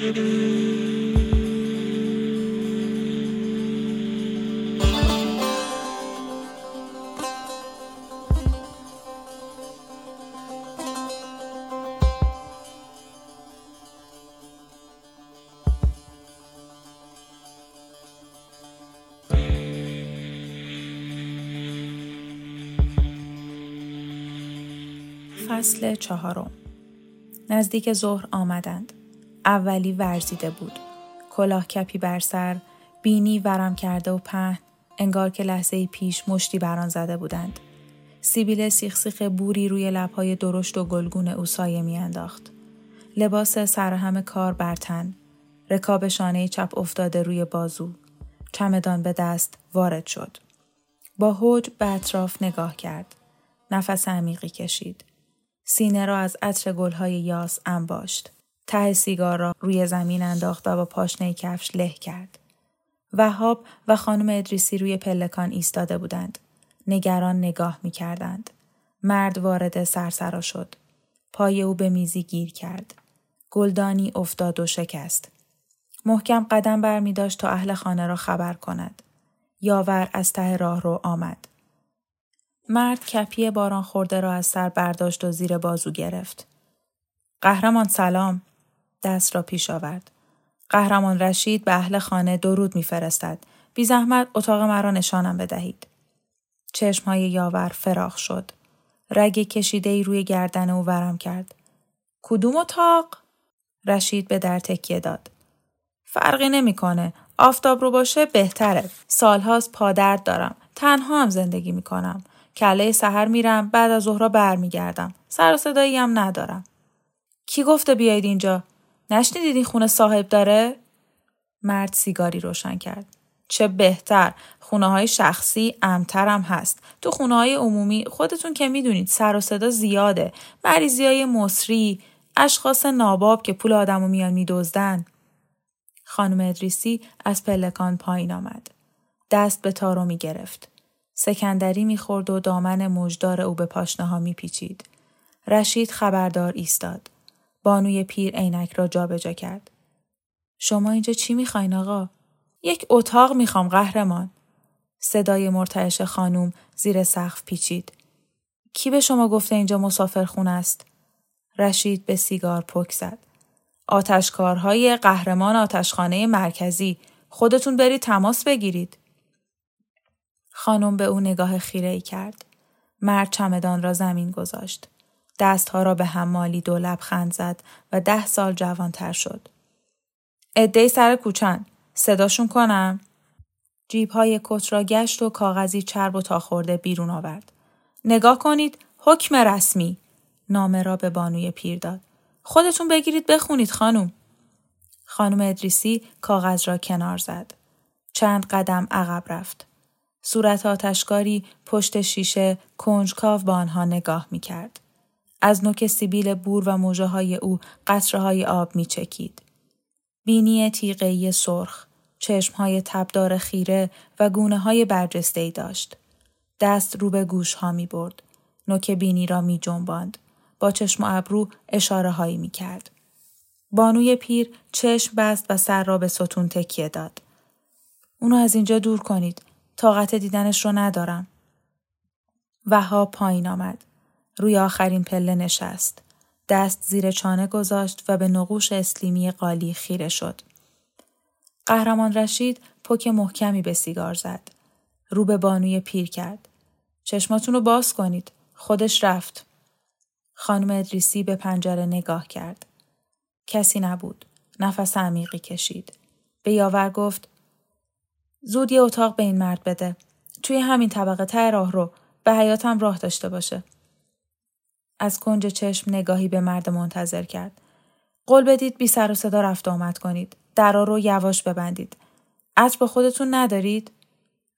فصل چهارم نزدیک ظهر آمدند. اولی ورزیده بود. کلاه کپی بر سر، بینی ورم کرده و پهن، انگار که لحظه پیش مشتی بران زده بودند. سیبیل سیخ بوری روی لبهای درشت و گلگون او سایه میانداخت. لباس سرهم کار بر تن، رکاب شانه چپ افتاده روی بازو، چمدان به دست وارد شد. با حوج به اطراف نگاه کرد. نفس عمیقی کشید. سینه را از عطر گلهای یاس انباشت. ته سیگار را روی زمین انداخت و با پاشنه کفش له کرد. وهاب و خانم ادریسی روی پلکان ایستاده بودند. نگران نگاه می کردند. مرد وارد سرسرا شد. پای او به میزی گیر کرد. گلدانی افتاد و شکست. محکم قدم بر می داشت تا اهل خانه را خبر کند. یاور از ته راه رو آمد. مرد کپی باران خورده را از سر برداشت و زیر بازو گرفت. قهرمان سلام. دست را پیش آورد. قهرمان رشید به اهل خانه درود میفرستد. بی زحمت اتاق مرا نشانم بدهید. چشمهای یاور فراخ شد. رگ کشیده ای روی گردن او ورم کرد. کدوم اتاق؟ رشید به در تکیه داد. فرقی نمی‌کنه. آفتاب رو باشه بهتره. سالهاست پادرد دارم. تنها هم زندگی می‌کنم. کله سحر میرم بعد از ظهرا برمیگردم سر و صدایی هم ندارم کی گفته بیاید اینجا نشنیدید این خونه صاحب داره مرد سیگاری روشن کرد چه بهتر خونه های شخصی امترم هست تو خونه های عمومی خودتون که می‌دونید سر و صدا زیاده مریضی های مصری اشخاص ناباب که پول آدمو میان میدزدن خانم ادریسی از پلکان پایین آمد دست به تارو می گرفت. سکندری می‌خورد و دامن مجدار او به پاشنه ها میپیچید. رشید خبردار ایستاد. بانوی پیر عینک را جابجا کرد. شما اینجا چی می‌خواین آقا؟ یک اتاق می‌خوام قهرمان. صدای مرتعش خانوم زیر سقف پیچید. کی به شما گفته اینجا مسافرخونه است؟ رشید به سیگار پک زد. آتشکارهای قهرمان آتشخانه مرکزی خودتون برید تماس بگیرید. خانم به او نگاه خیره ای کرد. مرد چمدان را زمین گذاشت. دستها را به هم مالید و لبخند زد و ده سال جوانتر شد. ادهی سر کوچن. صداشون کنم؟ جیب های کت را گشت و کاغذی چرب و تا خورده بیرون آورد. نگاه کنید حکم رسمی. نامه را به بانوی پیر داد. خودتون بگیرید بخونید خانم. خانم ادریسی کاغذ را کنار زد. چند قدم عقب رفت. صورت آتشکاری پشت شیشه کنجکاو به آنها نگاه می کرد. از نوک سیبیل بور و موجه های او قطره آب می چکید. بینی تیغهی سرخ، چشم های تبدار خیره و گونه های برجسته داشت. دست رو به گوش ها می برد. نوک بینی را می جنباند. با چشم و ابرو اشاره هایی می کرد. بانوی پیر چشم بست و سر را به ستون تکیه داد. اونو از اینجا دور کنید. طاقت دیدنش رو ندارم. وها پایین آمد. روی آخرین پله نشست. دست زیر چانه گذاشت و به نقوش اسلیمی قالی خیره شد. قهرمان رشید پک محکمی به سیگار زد. رو به بانوی پیر کرد. چشماتون رو باز کنید. خودش رفت. خانم ادریسی به پنجره نگاه کرد. کسی نبود. نفس عمیقی کشید. به یاور گفت زود یه اتاق به این مرد بده. توی همین طبقه ته راه رو به حیاتم راه داشته باشه. از کنج چشم نگاهی به مرد منتظر کرد. قول بدید بی سر و صدا رفت آمد کنید. درا رو یواش ببندید. عطر به خودتون ندارید؟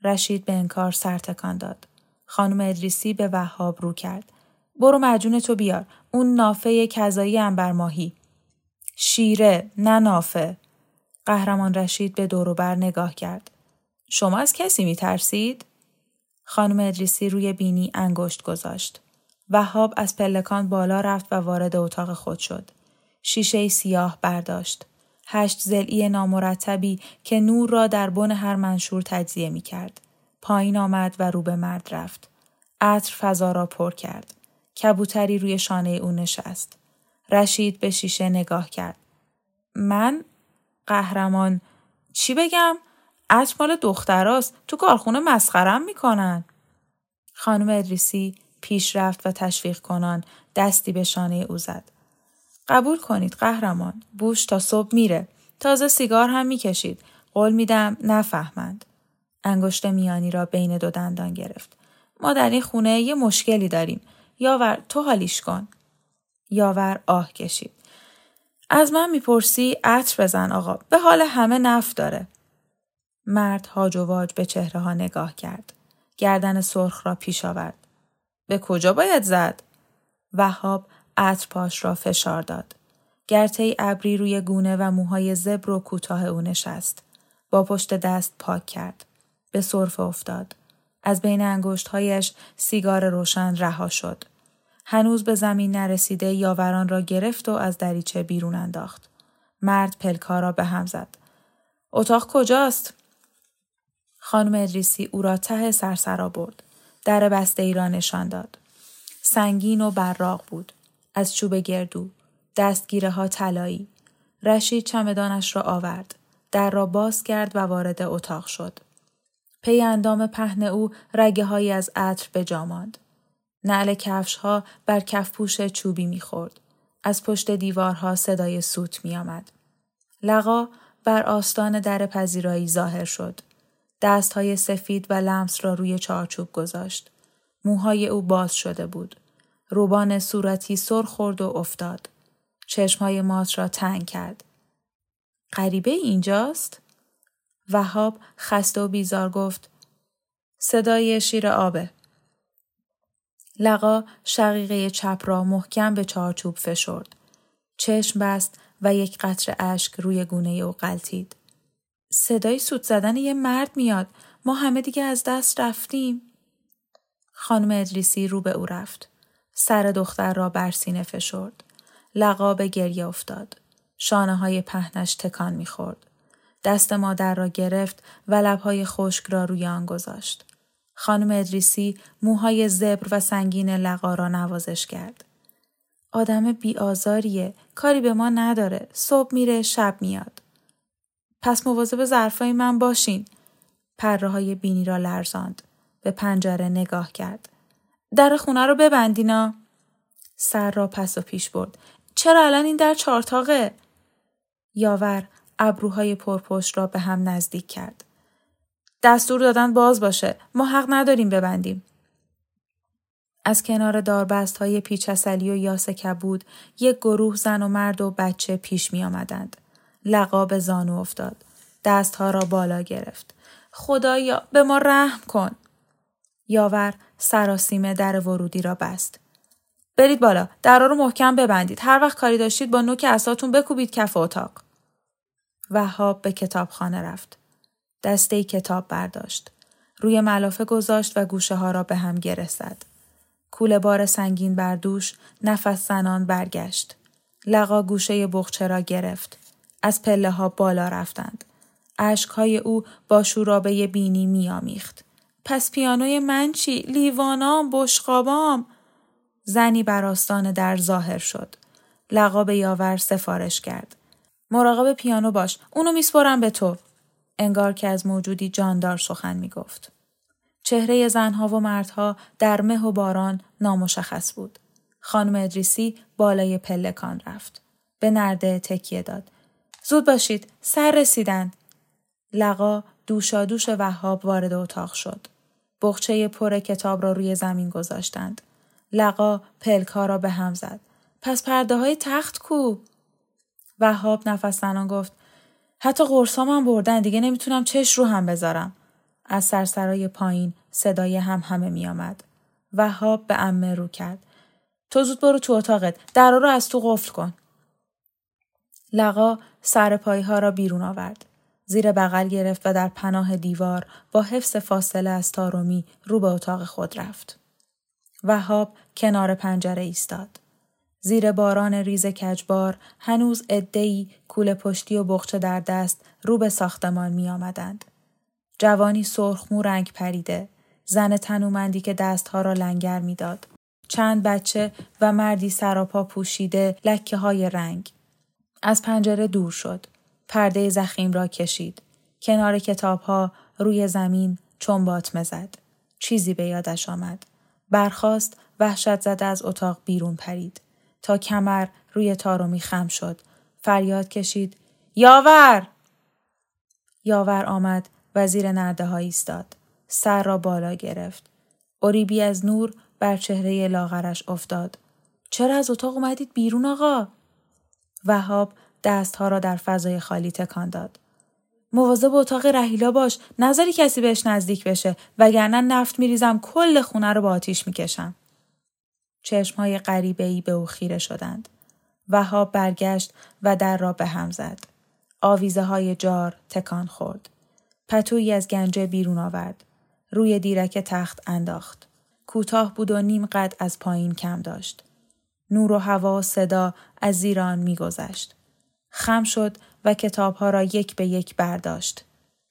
رشید به انکار سر تکان داد. خانم ادریسی به وهاب رو کرد. برو مجون تو بیار. اون نافه کذایی ماهی. شیره نه نافه. قهرمان رشید به دوروبر نگاه کرد. شما از کسی می ترسید؟ خانم ادریسی روی بینی انگشت گذاشت. وهاب از پلکان بالا رفت و وارد اتاق خود شد. شیشه سیاه برداشت. هشت زلی نامرتبی که نور را در بن هر منشور تجزیه می کرد. پایین آمد و رو به مرد رفت. عطر فضا را پر کرد. کبوتری روی شانه او نشست. رشید به شیشه نگاه کرد. من قهرمان چی بگم؟ عطر مال دختراست. تو کارخونه مسخرم می‌کنن. خانم ادریسی پیش رفت و تشویق کنان دستی به شانه او زد. قبول کنید قهرمان. بوش تا صبح میره. تازه سیگار هم می‌کشید. قول میدم نفهمند. انگشت میانی را بین دو دندان گرفت. ما در این خونه یه مشکلی داریم. یاور تو حالیش کن. یاور آه کشید. از من می‌پرسی عطر بزن آقا. به حال همه نف داره. مرد هاج و واج به چهره ها نگاه کرد. گردن سرخ را پیش آورد. به کجا باید زد؟ وهاب عطر پاش را فشار داد. گرته ابری روی گونه و موهای زبر و کوتاه او نشست. با پشت دست پاک کرد. به صرفه افتاد. از بین انگشتهایش سیگار روشن رها شد. هنوز به زمین نرسیده یاوران را گرفت و از دریچه بیرون انداخت. مرد پلکا را به هم زد. اتاق کجاست؟ خانم ادریسی او را ته سرسرا برد. در بسته ای را نشان داد. سنگین و براق بود. از چوب گردو. دستگیره ها طلایی. رشید چمدانش را آورد. در را باز کرد و وارد اتاق شد. پی اندام پهن او رگه های از عطر به جاماند. نعل کفش ها بر کفپوش چوبی می‌خورد. از پشت دیوارها صدای سوت می آمد. لقا بر آستان در پذیرایی ظاهر شد. دست های سفید و لمس را روی چارچوب گذاشت. موهای او باز شده بود. روبان صورتی سر خورد و افتاد. چشمهای مات را تنگ کرد. غریبه اینجاست؟ وهاب خسته و بیزار گفت صدای شیر آبه. لقا شقیقه چپ را محکم به چارچوب فشرد. چشم بست و یک قطر اشک روی گونه او قلتید. صدای سوت زدن یه مرد میاد. ما همه دیگه از دست رفتیم. خانم ادریسی رو به او رفت. سر دختر را بر سینه فشرد. لقا به گریه افتاد. شانه های پهنش تکان می‌خورد. دست مادر را گرفت و لبهای خشک را روی آن گذاشت. خانم ادریسی موهای زبر و سنگین لقا را نوازش کرد. آدم بیآزاریه. کاری به ما نداره. صبح میره شب میاد. پس مواظب ظرفای من باشین. پره های بینی را لرزاند. به پنجره نگاه کرد. در خونه رو ببندینا. سر را پس و پیش برد. چرا الان این در چارتاقه؟ یاور ابروهای پرپشت را به هم نزدیک کرد. دستور دادن باز باشه. ما حق نداریم ببندیم. از کنار داربست های پیچسلی و یاس کبود یک گروه زن و مرد و بچه پیش می آمدند. لقا به زانو افتاد. دستها را بالا گرفت. خدایا به ما رحم کن. یاور سراسیمه در ورودی را بست. برید بالا. درا رو محکم ببندید. هر وقت کاری داشتید با نوک اساتون بکوبید کف اتاق. وهاب به کتابخانه رفت. دسته کتاب برداشت. روی ملافه گذاشت و گوشه ها را به هم گره زد. کوله بار سنگین بر دوش نفس زنان برگشت. لقا گوشه بخچه را گرفت. از پله ها بالا رفتند. های او با شورابه بینی میامیخت. پس پیانوی من چی؟ لیوانام، بشقابام؟ زنی بر آستان در ظاهر شد. لقا به یاور سفارش کرد. مراقب پیانو باش. اونو میسپرم به تو. انگار که از موجودی جاندار سخن می‌گفت. چهره زنها و مردها در مه و باران نامشخص بود. خانم ادریسی بالای پلکان رفت. به نرده تکیه داد. زود باشید. سر رسیدن. لقا دوشا دوش وهاب وارد اتاق شد. بخچه پر کتاب را روی زمین گذاشتند. لقا پلکا را به هم زد. پس پرده های تخت کو؟ وهاب نفس زنان گفت حتی قرصام هم بردن دیگه نمی‌تونم چش رو هم بذارم. از سرسرای پایین صدای هم همه می آمد. وهاب به امه رو کرد. تو زود برو تو اتاقت. در رو از تو قفل کن. لقا سر ها را بیرون آورد. زیر بغل گرفت و در پناه دیوار با حفظ فاصله از تارومی رو به اتاق خود رفت. وهاب کنار پنجره ایستاد. زیر باران ریز کجبار هنوز ادهی کول پشتی و بخچه در دست رو به ساختمان می آمدند. جوانی سرخمو رنگ پریده، زن تنومندی که دستها را لنگر می‌داد. چند بچه و مردی سراپا پوشیده لکه های رنگ. از پنجره دور شد. پرده زخیم را کشید. کنار کتاب ها روی زمین چون باطمه زد. چیزی به یادش آمد. برخاست وحشت زده از اتاق بیرون پرید. تا کمر روی تارومی خم شد. فریاد کشید. یاور! یاور آمد و زیر نرده ها ایستاد. سر را بالا گرفت. اوریبی از نور بر چهره لاغرش افتاد. چرا از اتاق اومدید بیرون آقا؟ وهاب دستها را در فضای خالی تکان داد. مواظب اتاق رهیلا باش نظری کسی بهش نزدیک بشه وگرنه نفت میریزم کل خونه رو با آتیش می‌کشم. چشمهای غریبه ای به او خیره شدند. وهاب برگشت و در را به هم زد. آویزه های جار تکان خورد. پتویی از گنجه بیرون آورد. روی دیرک تخت انداخت. کوتاه بود و نیم قد از پایین کم داشت. نور و هوا و صدا از زیران میگذشت. خم شد و کتابها را یک به یک برداشت.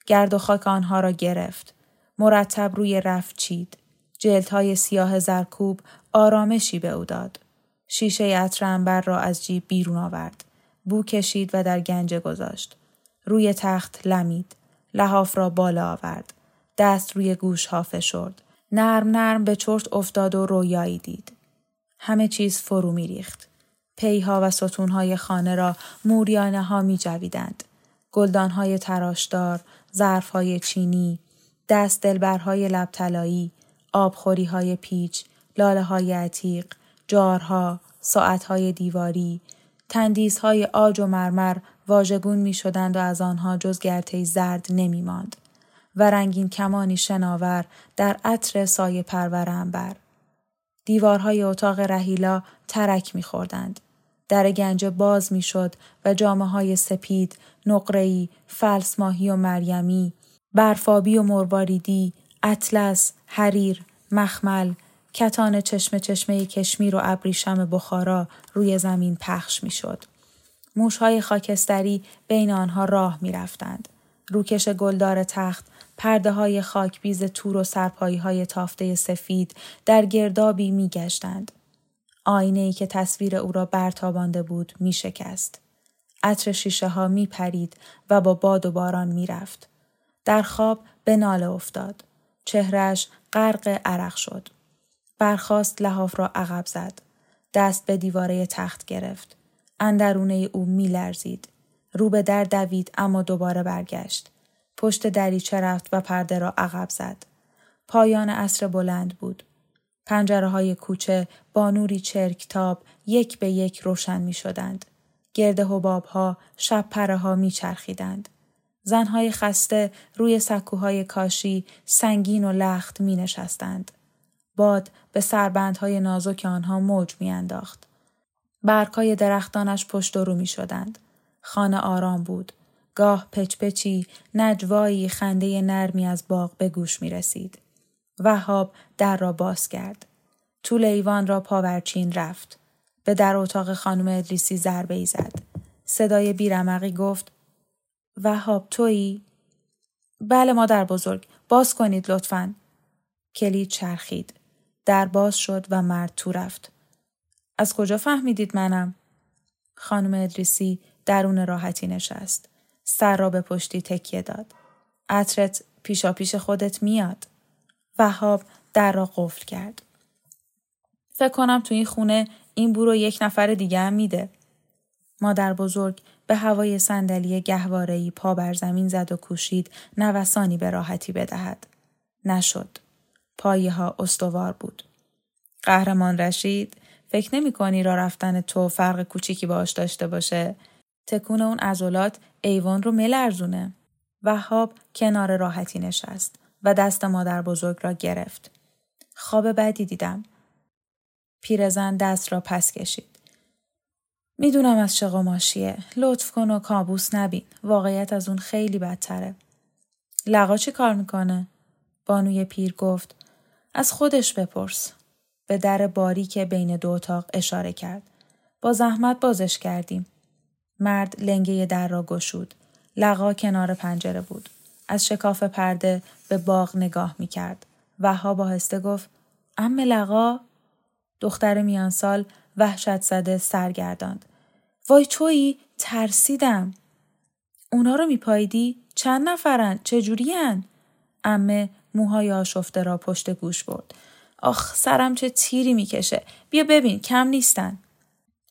گرد و خاک آنها را گرفت. مرتب روی رفت چید. جلدهای سیاه زرکوب آرامشی به او داد. شیشه عطر را از جیب بیرون آورد. بو کشید و در گنجه گذاشت. روی تخت لمید. لحاف را بالا آورد. دست روی گوش ها فشرد. نرم نرم به چرت افتاد و رویایی دید. همه چیز فرو می ریخت. پیها و ستونهای خانه را موریانه ها می جویدند. گلدانهای تراشدار، ظرفهای چینی، دست دلبرهای لبتلایی، آبخوری های پیچ، لاله های عتیق، جارها، ساعتهای دیواری، تندیزهای آج و مرمر واژگون می شدند و از آنها جز گرته زرد نمی ماند. و رنگین کمانی شناور در عطر سایه پرور انبر. دیوارهای اتاق رهیلا ترک می خوردند. در گنجه باز می شد و جامعه های سپید، نقرهی، فلس ماهی و مریمی، برفابی و مرواریدی، اطلس، حریر، مخمل، کتان چشم چشمه کشمیر و ابریشم بخارا روی زمین پخش می شد. موشهای خاکستری بین آنها راه می رفتند. روکش گلدار تخت پرده های خاکبیز تور و سرپایی های تافته سفید در گردابی می گشتند. ای که تصویر او را برتابانده بود می شکست. عطر شیشه ها می پرید و با باد و باران می رفت. در خواب به ناله افتاد. چهرش غرق عرق شد. برخاست لحاف را عقب زد. دست به دیواره تخت گرفت. اندرونه او می لرزید. رو به در دوید اما دوباره برگشت. پشت دریچه رفت و پرده را عقب زد. پایان عصر بلند بود. پنجره های کوچه با نوری چرکتاب یک به یک روشن می شدند. گرد حباب ها شب پره ها می چرخیدند. زنهای خسته روی سکوهای کاشی سنگین و لخت می نشستند. باد به سربندهای نازک آنها موج می انداخت. برکای درختانش پشت رو می شدند. خانه آرام بود. گاه پچپچی، نجوایی، خنده نرمی از باغ به گوش می رسید. وهاب در را باز کرد. طول ایوان را پاورچین رفت. به در اتاق خانم ادریسی ضربه ای زد. صدای بیرمقی گفت وهاب تویی؟ بله مادر بزرگ. باز کنید لطفا. کلید چرخید. در باز شد و مرد تو رفت. از کجا فهمیدید منم؟ خانم ادریسی درون راحتی نشست. سر را به پشتی تکیه داد. عطرت پیشا پیش خودت میاد. وهاب در را قفل کرد. فکر کنم تو این خونه این بو رو یک نفر دیگه هم میده. مادر بزرگ به هوای صندلی گهواره‌ای پا بر زمین زد و کوشید نوسانی به راحتی بدهد. نشد. پایه ها استوار بود. قهرمان رشید فکر نمی کنی را رفتن تو فرق کوچیکی باش داشته باشه. تکون اون عضلات ایوان رو ملرزونه. وهاب کنار راحتی نشست و دست مادر بزرگ را گرفت. خواب بدی دیدم. پیرزن دست را پس کشید. می‌دونم از چه قماشیه. لطف کن و کابوس نبین. واقعیت از اون خیلی بدتره. لقا چی کار می‌کنه؟ بانوی پیر گفت. از خودش بپرس. به در باریک بین دو اتاق اشاره کرد. با زحمت بازش کردیم. مرد لنگه در را گشود. لقا کنار پنجره بود. از شکاف پرده به باغ نگاه می کرد. وها باهسته گفت ام لقا؟ دختر میانسال وحشت زده سرگرداند. وای تویی ترسیدم. اونا رو میپایدی؟ چند نفرن؟ چجوری هن؟ امه موهای آشفته را پشت گوش برد. آخ سرم چه تیری می‌کشه. بیا ببین کم نیستن.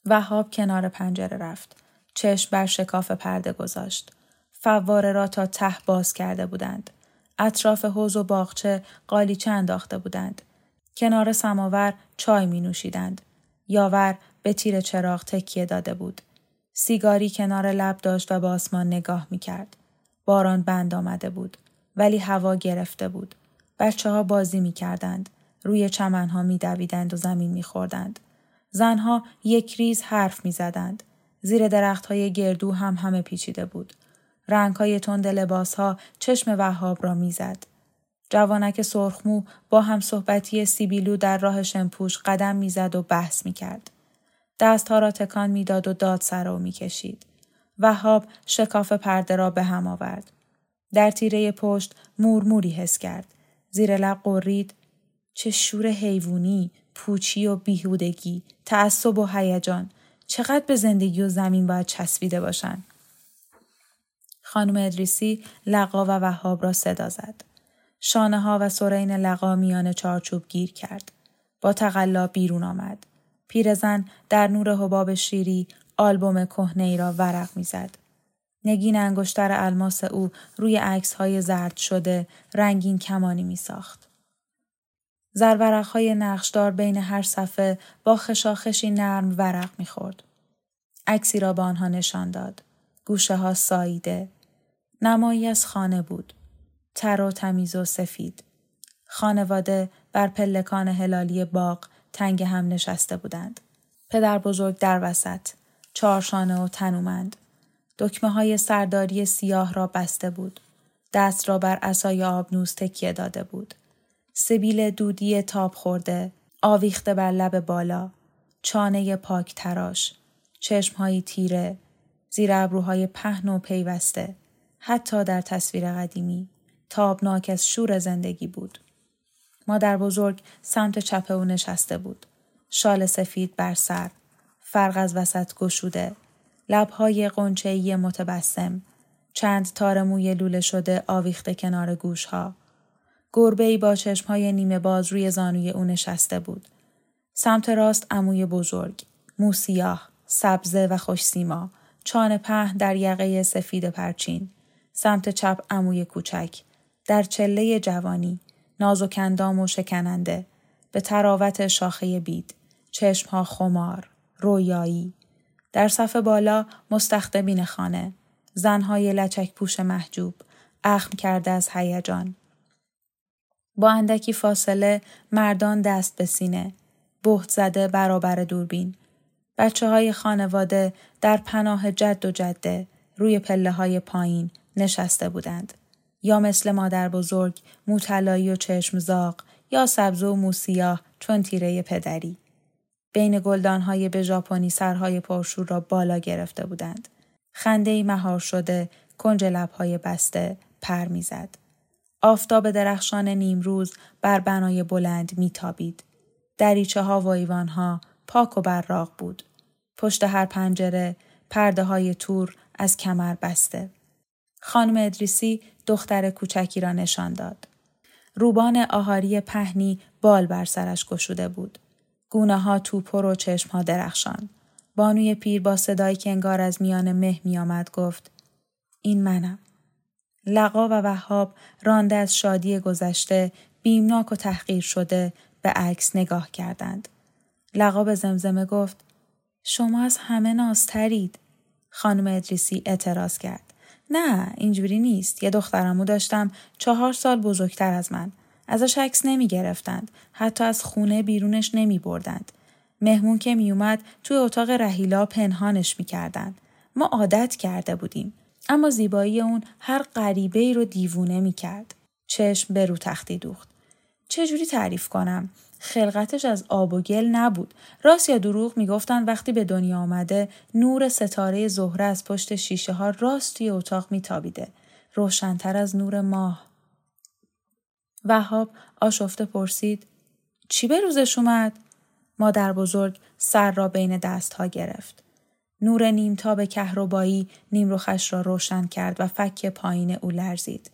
وهاب کنار پنجره رفت. چشم بر شکاف پرده گذاشت. فواره را تا ته باز کرده بودند. اطراف حوز و باغچه قالیچه انداخته بودند. کنار سماور چای می نوشیدند. یاور به تیر چراغ تکیه داده بود. سیگاری کنار لب داشت و به آسمان نگاه می کرد. باران بند آمده بود. ولی هوا گرفته بود. بچه ها بازی می کردند. روی چمنها می دویدند و زمین می خوردند. زنها یک ریز حرف می زدند. زیر درخت های گردو هم همه پیچیده بود. رنگ های تند لباس ها چشم وهاب را می‌زد. جوانک سرخمو با هم صحبتی سیبیلو در راه شمپوش قدم می‌زد و بحث می‌کرد. دستها را تکان می‌داد و داد سر و می‌کشید. وهاب شکاف پرده را به هم آورد. در تیره پشت مورموری حس کرد. زیر لب قرید چه شور حیوانی، پوچی و بیهودگی، تعصب و هیجان، چقدر به زندگی و زمین باید چسبیده باشند. خانم ادریسی لقا و وهاب را صدا زد. شانه ها و سرین لقا میان چارچوب گیر کرد. با تقلا بیرون آمد. پیرزن در نور حباب شیری آلبوم کهنه ای را ورق می‌زد. نگین انگشتر الماس او روی عکس های زرد شده رنگین کمانی می ساخت. زرورق های نقشدار بین هر صفحه با خشاخشی نرم ورق می خورد. عکسی را به آنها نشان داد. گوشه ها ساییده، نمایی از خانه بود. تر و تمیز و سفید. خانواده بر پلکان هلالی باغ تنگ هم نشسته بودند. پدر بزرگ در وسط. چارشانه و تنومند. دکمه های سرداری سیاه را بسته بود. دست را بر اسای آبنوز تکیه داده بود. سبیل دودی تاب خورده، آویخته بر لب بالا، چانه پاک تراش، چشمهایی تیره، زیر ابروهای پهن و پیوسته، حتی در تصویر قدیمی تابناک از شور زندگی بود. مادر بزرگ سمت چپ او نشسته بود. شال سفید بر سر، فرق از وسط گشوده، لبهای قنچه‌ای متبسم، چند تار موی لوله شده آویخته کنار گوشها. گربه با چشمهای نیمه باز روی زانوی او نشسته بود. سمت راست عموی بزرگ، موسیاه، سبزه و خوشسیما، چان په در یقه سفید پرچین، سمت چپ عموی کوچک در چله جوانی ناز و کندام و شکننده به تراوت شاخه بید چشمها خمار رویایی در صف بالا مستخدمین خانه زنهای لچک پوش محجوب اخم کرده از هیجان با اندکی فاصله مردان دست به سینه بهت زده برابر دوربین بچه های خانواده در پناه جد و جده روی پله های پایین نشسته بودند. یا مثل مادر بزرگ موتلایی و چشم زاق یا سبز و موسیاه چون تیره پدری. بین گلدانهای به ژاپنی سرهای پرشور را بالا گرفته بودند. خنده مهار شده کنج لبهای بسته پر می‌زد. آفتاب درخشان نیمروز بر بنای بلند میتابید. دریچه ها و ایوان ها پاک و براق بود. پشت هر پنجره پرده های تور از کمر بسته. خانم ادریسی دختر کوچکی را نشان داد. روبان آهاری پهنی بال بر سرش گشوده بود. گونه ها توپر و چشم ها درخشان. بانوی پیر با صدایی که انگار از میان مه می آمد گفت این منم. لقا و وهاب رانده از شادی گذشته بیمناک و تحقیر شده به عکس نگاه کردند. لقا به زمزمه گفت شما از همه نازترید. خانم ادریسی اعتراض کرد. نه اینجوری نیست. یه دخترمو داشتم چهار سال بزرگتر از من. ازش عکس نمی گرفتند. حتی از خونه بیرونش نمی بردند. مهمون که می اومد توی اتاق رهیلا پنهانش می کردند. ما عادت کرده بودیم. اما زیبایی اون هر غریبه ای رو دیوونه می کرد. چشم به رو تختی دوخت. چجوری تعریف کنم؟ خلقتش از آب و گل نبود. راست یا دروغ می‌گفتن وقتی به دنیا آمده نور ستاره زهره از پشت شیشه ها راست توی اتاق میتابیده. روشنتر از نور ماه. وهاب آشفته پرسید چی به روزش اومد؟ مادر بزرگ سر را بین دست ها گرفت. نور نیمتاب کهربایی نیمروخش را روشن کرد و فک پایین او لرزید.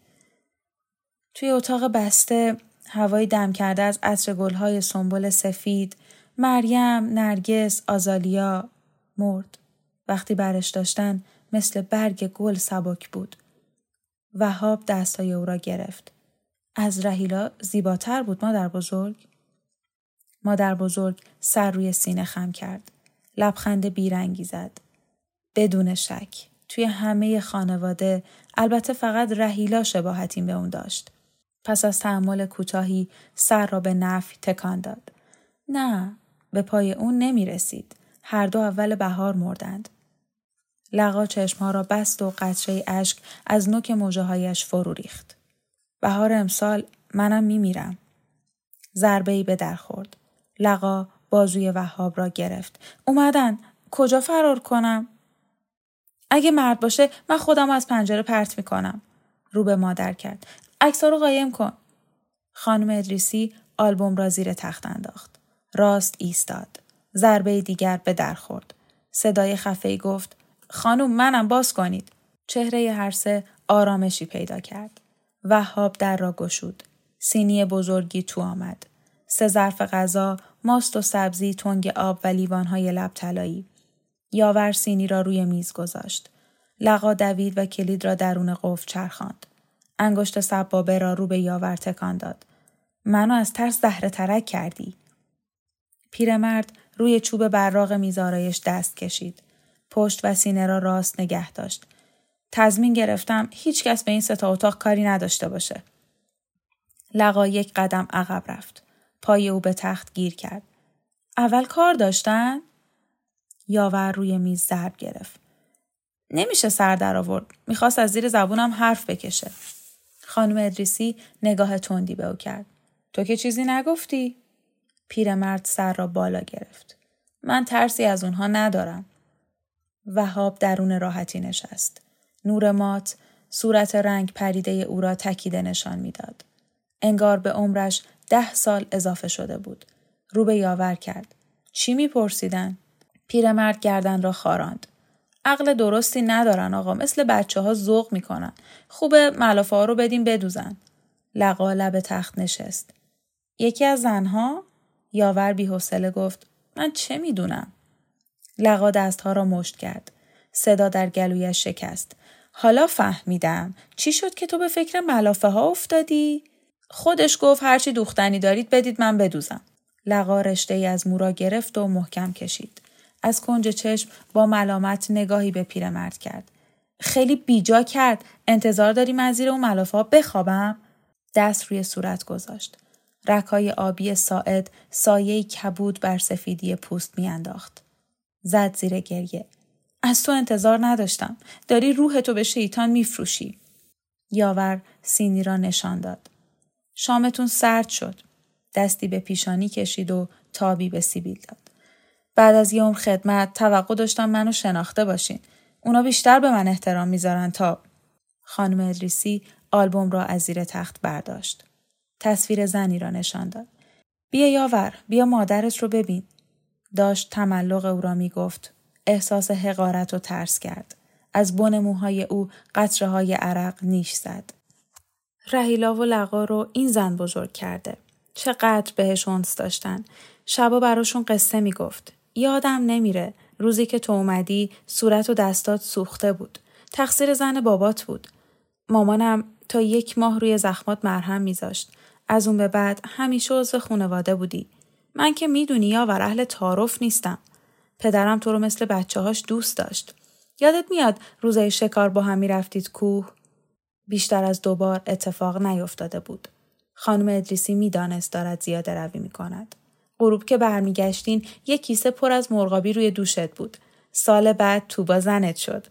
توی اتاق بسته هوای دم کرده از عطر گلهای سنبل سفید، مریم، نرگس، آزالیا مرد. وقتی برش داشتن مثل برگ گل سبک بود. وهاب دستای او را گرفت. از رهیلا زیباتر بود مادر بزرگ؟ مادر بزرگ سر روی سینه خم کرد. لبخند بیرنگی زد. بدون شک. توی همه خانواده البته فقط رهیلا شباهتی به اون داشت. پس از تحمل کوتاهی سر را به نفی تکان داد. نه، به پای اون نمی رسید. هر دو اول بهار مردند. لقا چشمها را بست و قطره اشک از نوک موجه هایش فرو ریخت. بهار امسال منم می میرم. ضربه ای به در خورد. لقا بازوی وهاب را گرفت. اومدن. کجا فرار کنم؟ اگه مرد باشه من خودم از پنجره پرت می کنم. رو به مادر کرد. عکس‌ها رو قایم کن. خانم ادریسی آلبوم را زیر تخت انداخت. راست ایستاد. ضربه دیگر به در خورد. صدای خفه گفت خانم منم باز کنید. چهره هر سه آرامشی پیدا کرد. وهاب در را گشود. سینی بزرگی تو آمد. سه ظرف غذا، ماست و سبزی، تنگ آب و لیوانهای لب طلایی. یاور سینی را روی میز گذاشت. لقا دوید و کلید را درون قفل چرخاند. انگشت سبابه را رو به یاور تکان داد. منو از ترس زهره ترک کردی. پیرمرد روی چوب براغ میزارایش دست کشید. پشت و سینه را راست نگه داشت. تضمین گرفتم هیچ کس به این ستا اتاق کاری نداشته باشه. لقا یک قدم عقب رفت. پای او به تخت گیر کرد. اول کار داشتن؟ یاور روی میز ضرب گرفت. نمیشه سر در آورد. می‌خواست از زیر زبونم حرف بکشه. خانم ادریسی نگاه تندی به او کرد. تو که چیزی نگفتی؟ پیرمرد سر را بالا گرفت. من ترسی از اونها ندارم. وهاب درون راحتی نشست. نور مات صورت رنگ پریده او را تکیده نشان می‌داد. انگار به عمرش ده سال اضافه شده بود. رو به یاور کرد. چی میپرسیدن؟ پیرمرد گردن را خاراند. عقل درستی ندارن آقا مثل بچه ها ذوق می‌کنن. خوبه ملافه ها رو بدیم بدوزن. لقا لب تخت نشست. یکی از زنها یاور بیحوصله گفت من چه می‌دونم؟ لقا دستها را مشت کرد. صدا در گلویش شکست. حالا فهمیدم. چی شد که تو به فکر ملافه ها افتادی؟ خودش گفت هرچی دوختنی دارید بدید من بدوزم. لقا رشته ای از مورا گرفت و محکم کشید. از کنج چشم با ملامت نگاهی به پیرمرد کرد. خیلی بیجا کرد. انتظار داری من زیر اون ملافه بخوابم؟ دست روی صورت گذاشت. رکای آبی ساعد سایه کبود بر سفیدی پوست میانداخت. زد زیر گریه. از تو انتظار نداشتم. داری روح تو به شیطان میفروشی. یاور سینی را نشان داد. شامتون سرد شد. دستی به پیشانی کشید و تابی به سیبیل داد. بعد از یه عمر خدمت توقع داشتم منو شناخته باشین. اونا بیشتر به من احترام می‌ذارن تا خانم ادریسی آلبوم را از زیر تخت برداشت. تصویر زنی را نشان داد. بیا یاور، بیا مادرت رو ببین. داشت تملق او را می گفت. احساس حقارت و ترس کرد. از بن موهای او قطره های عرق نیش زد. رهیلا و لقا رو این زن بزرگ کرده. چقدر بهش اونس داشتن. شبا براشون قصه می‌گفت. یادم نمیره. روزی که تو اومدی صورت و دستات سوخته بود. تقصیر زن بابات بود. مامانم تا یک ماه روی زخمات مرهم میذاشت. از اون به بعد همیشه عضو خانواده بودی. من که می‌دونی یا ور اهل تعارف نیستم. پدرم تو رو مثل بچه هاش دوست داشت. یادت میاد روزای شکار با هم می‌رفتید کوه؟ بیشتر از دوبار اتفاق نیفتاده بود. خانم ادریسی می‌دانست دارد زیاده روی می کند. غروب که برمیگشتین یک کیسه پر از مرغابی روی دوشت بود. سال بعد تو با زنت شد.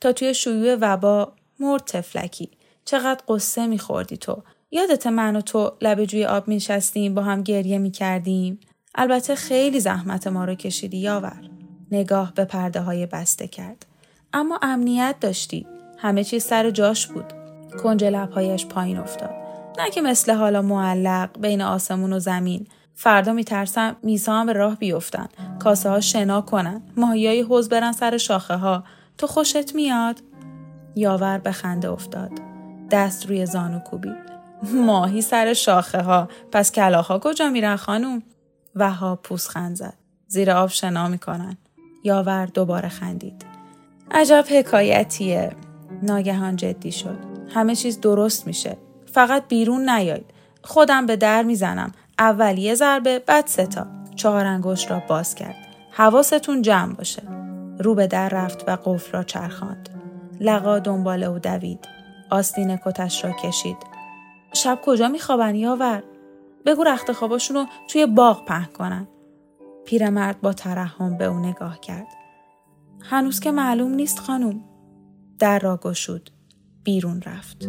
تا توی شیوع وبا مرد تفلکی. چقدر قصه میخوردی تو. یادت من و تو لب جوی آب میشستیم با هم گریه می‌کردیم. البته خیلی زحمت ما رو کشیدی یاور. نگاه به پرده های بسته کرد. اما امنیت داشتی. همه چیز سر جاش بود. کنج لبهایش پایین افتاد. نه که مثل حالا معلق بین آسمون و زمین. فردا میترسم میسا هم به راه بیفتن. کاسه ها شنا کنن. ماهی حوز برن سر شاخه ها. تو خوشت میاد؟ یاور به خنده افتاد. دست روی زانو کوبید. ماهی سر شاخه ها. پس کلاها کجا میرن خانوم؟ وها پوسخند زد. زیر آب شنا می‌کنن. یاور دوباره خندید. عجب حکایتیه. ناگهان جدی شد. همه چیز درست میشه. فقط بیرون نیاید. خودم به در می‌زنم. اول یه ضربه بعد ستا. چهار انگشت را باز کرد. حواستون جمع باشه. رو به در رفت و قفل را چرخاند. لقا دنبال او دوید. آستین کتش را کشید. شب کجا میخوابن یاور؟ بگو رخت خواباشون رو توی باغ پهن کنن. پیرمرد با ترحم به او نگاه کرد. هنوز که معلوم نیست خانوم. در را گشود. بیرون رفت.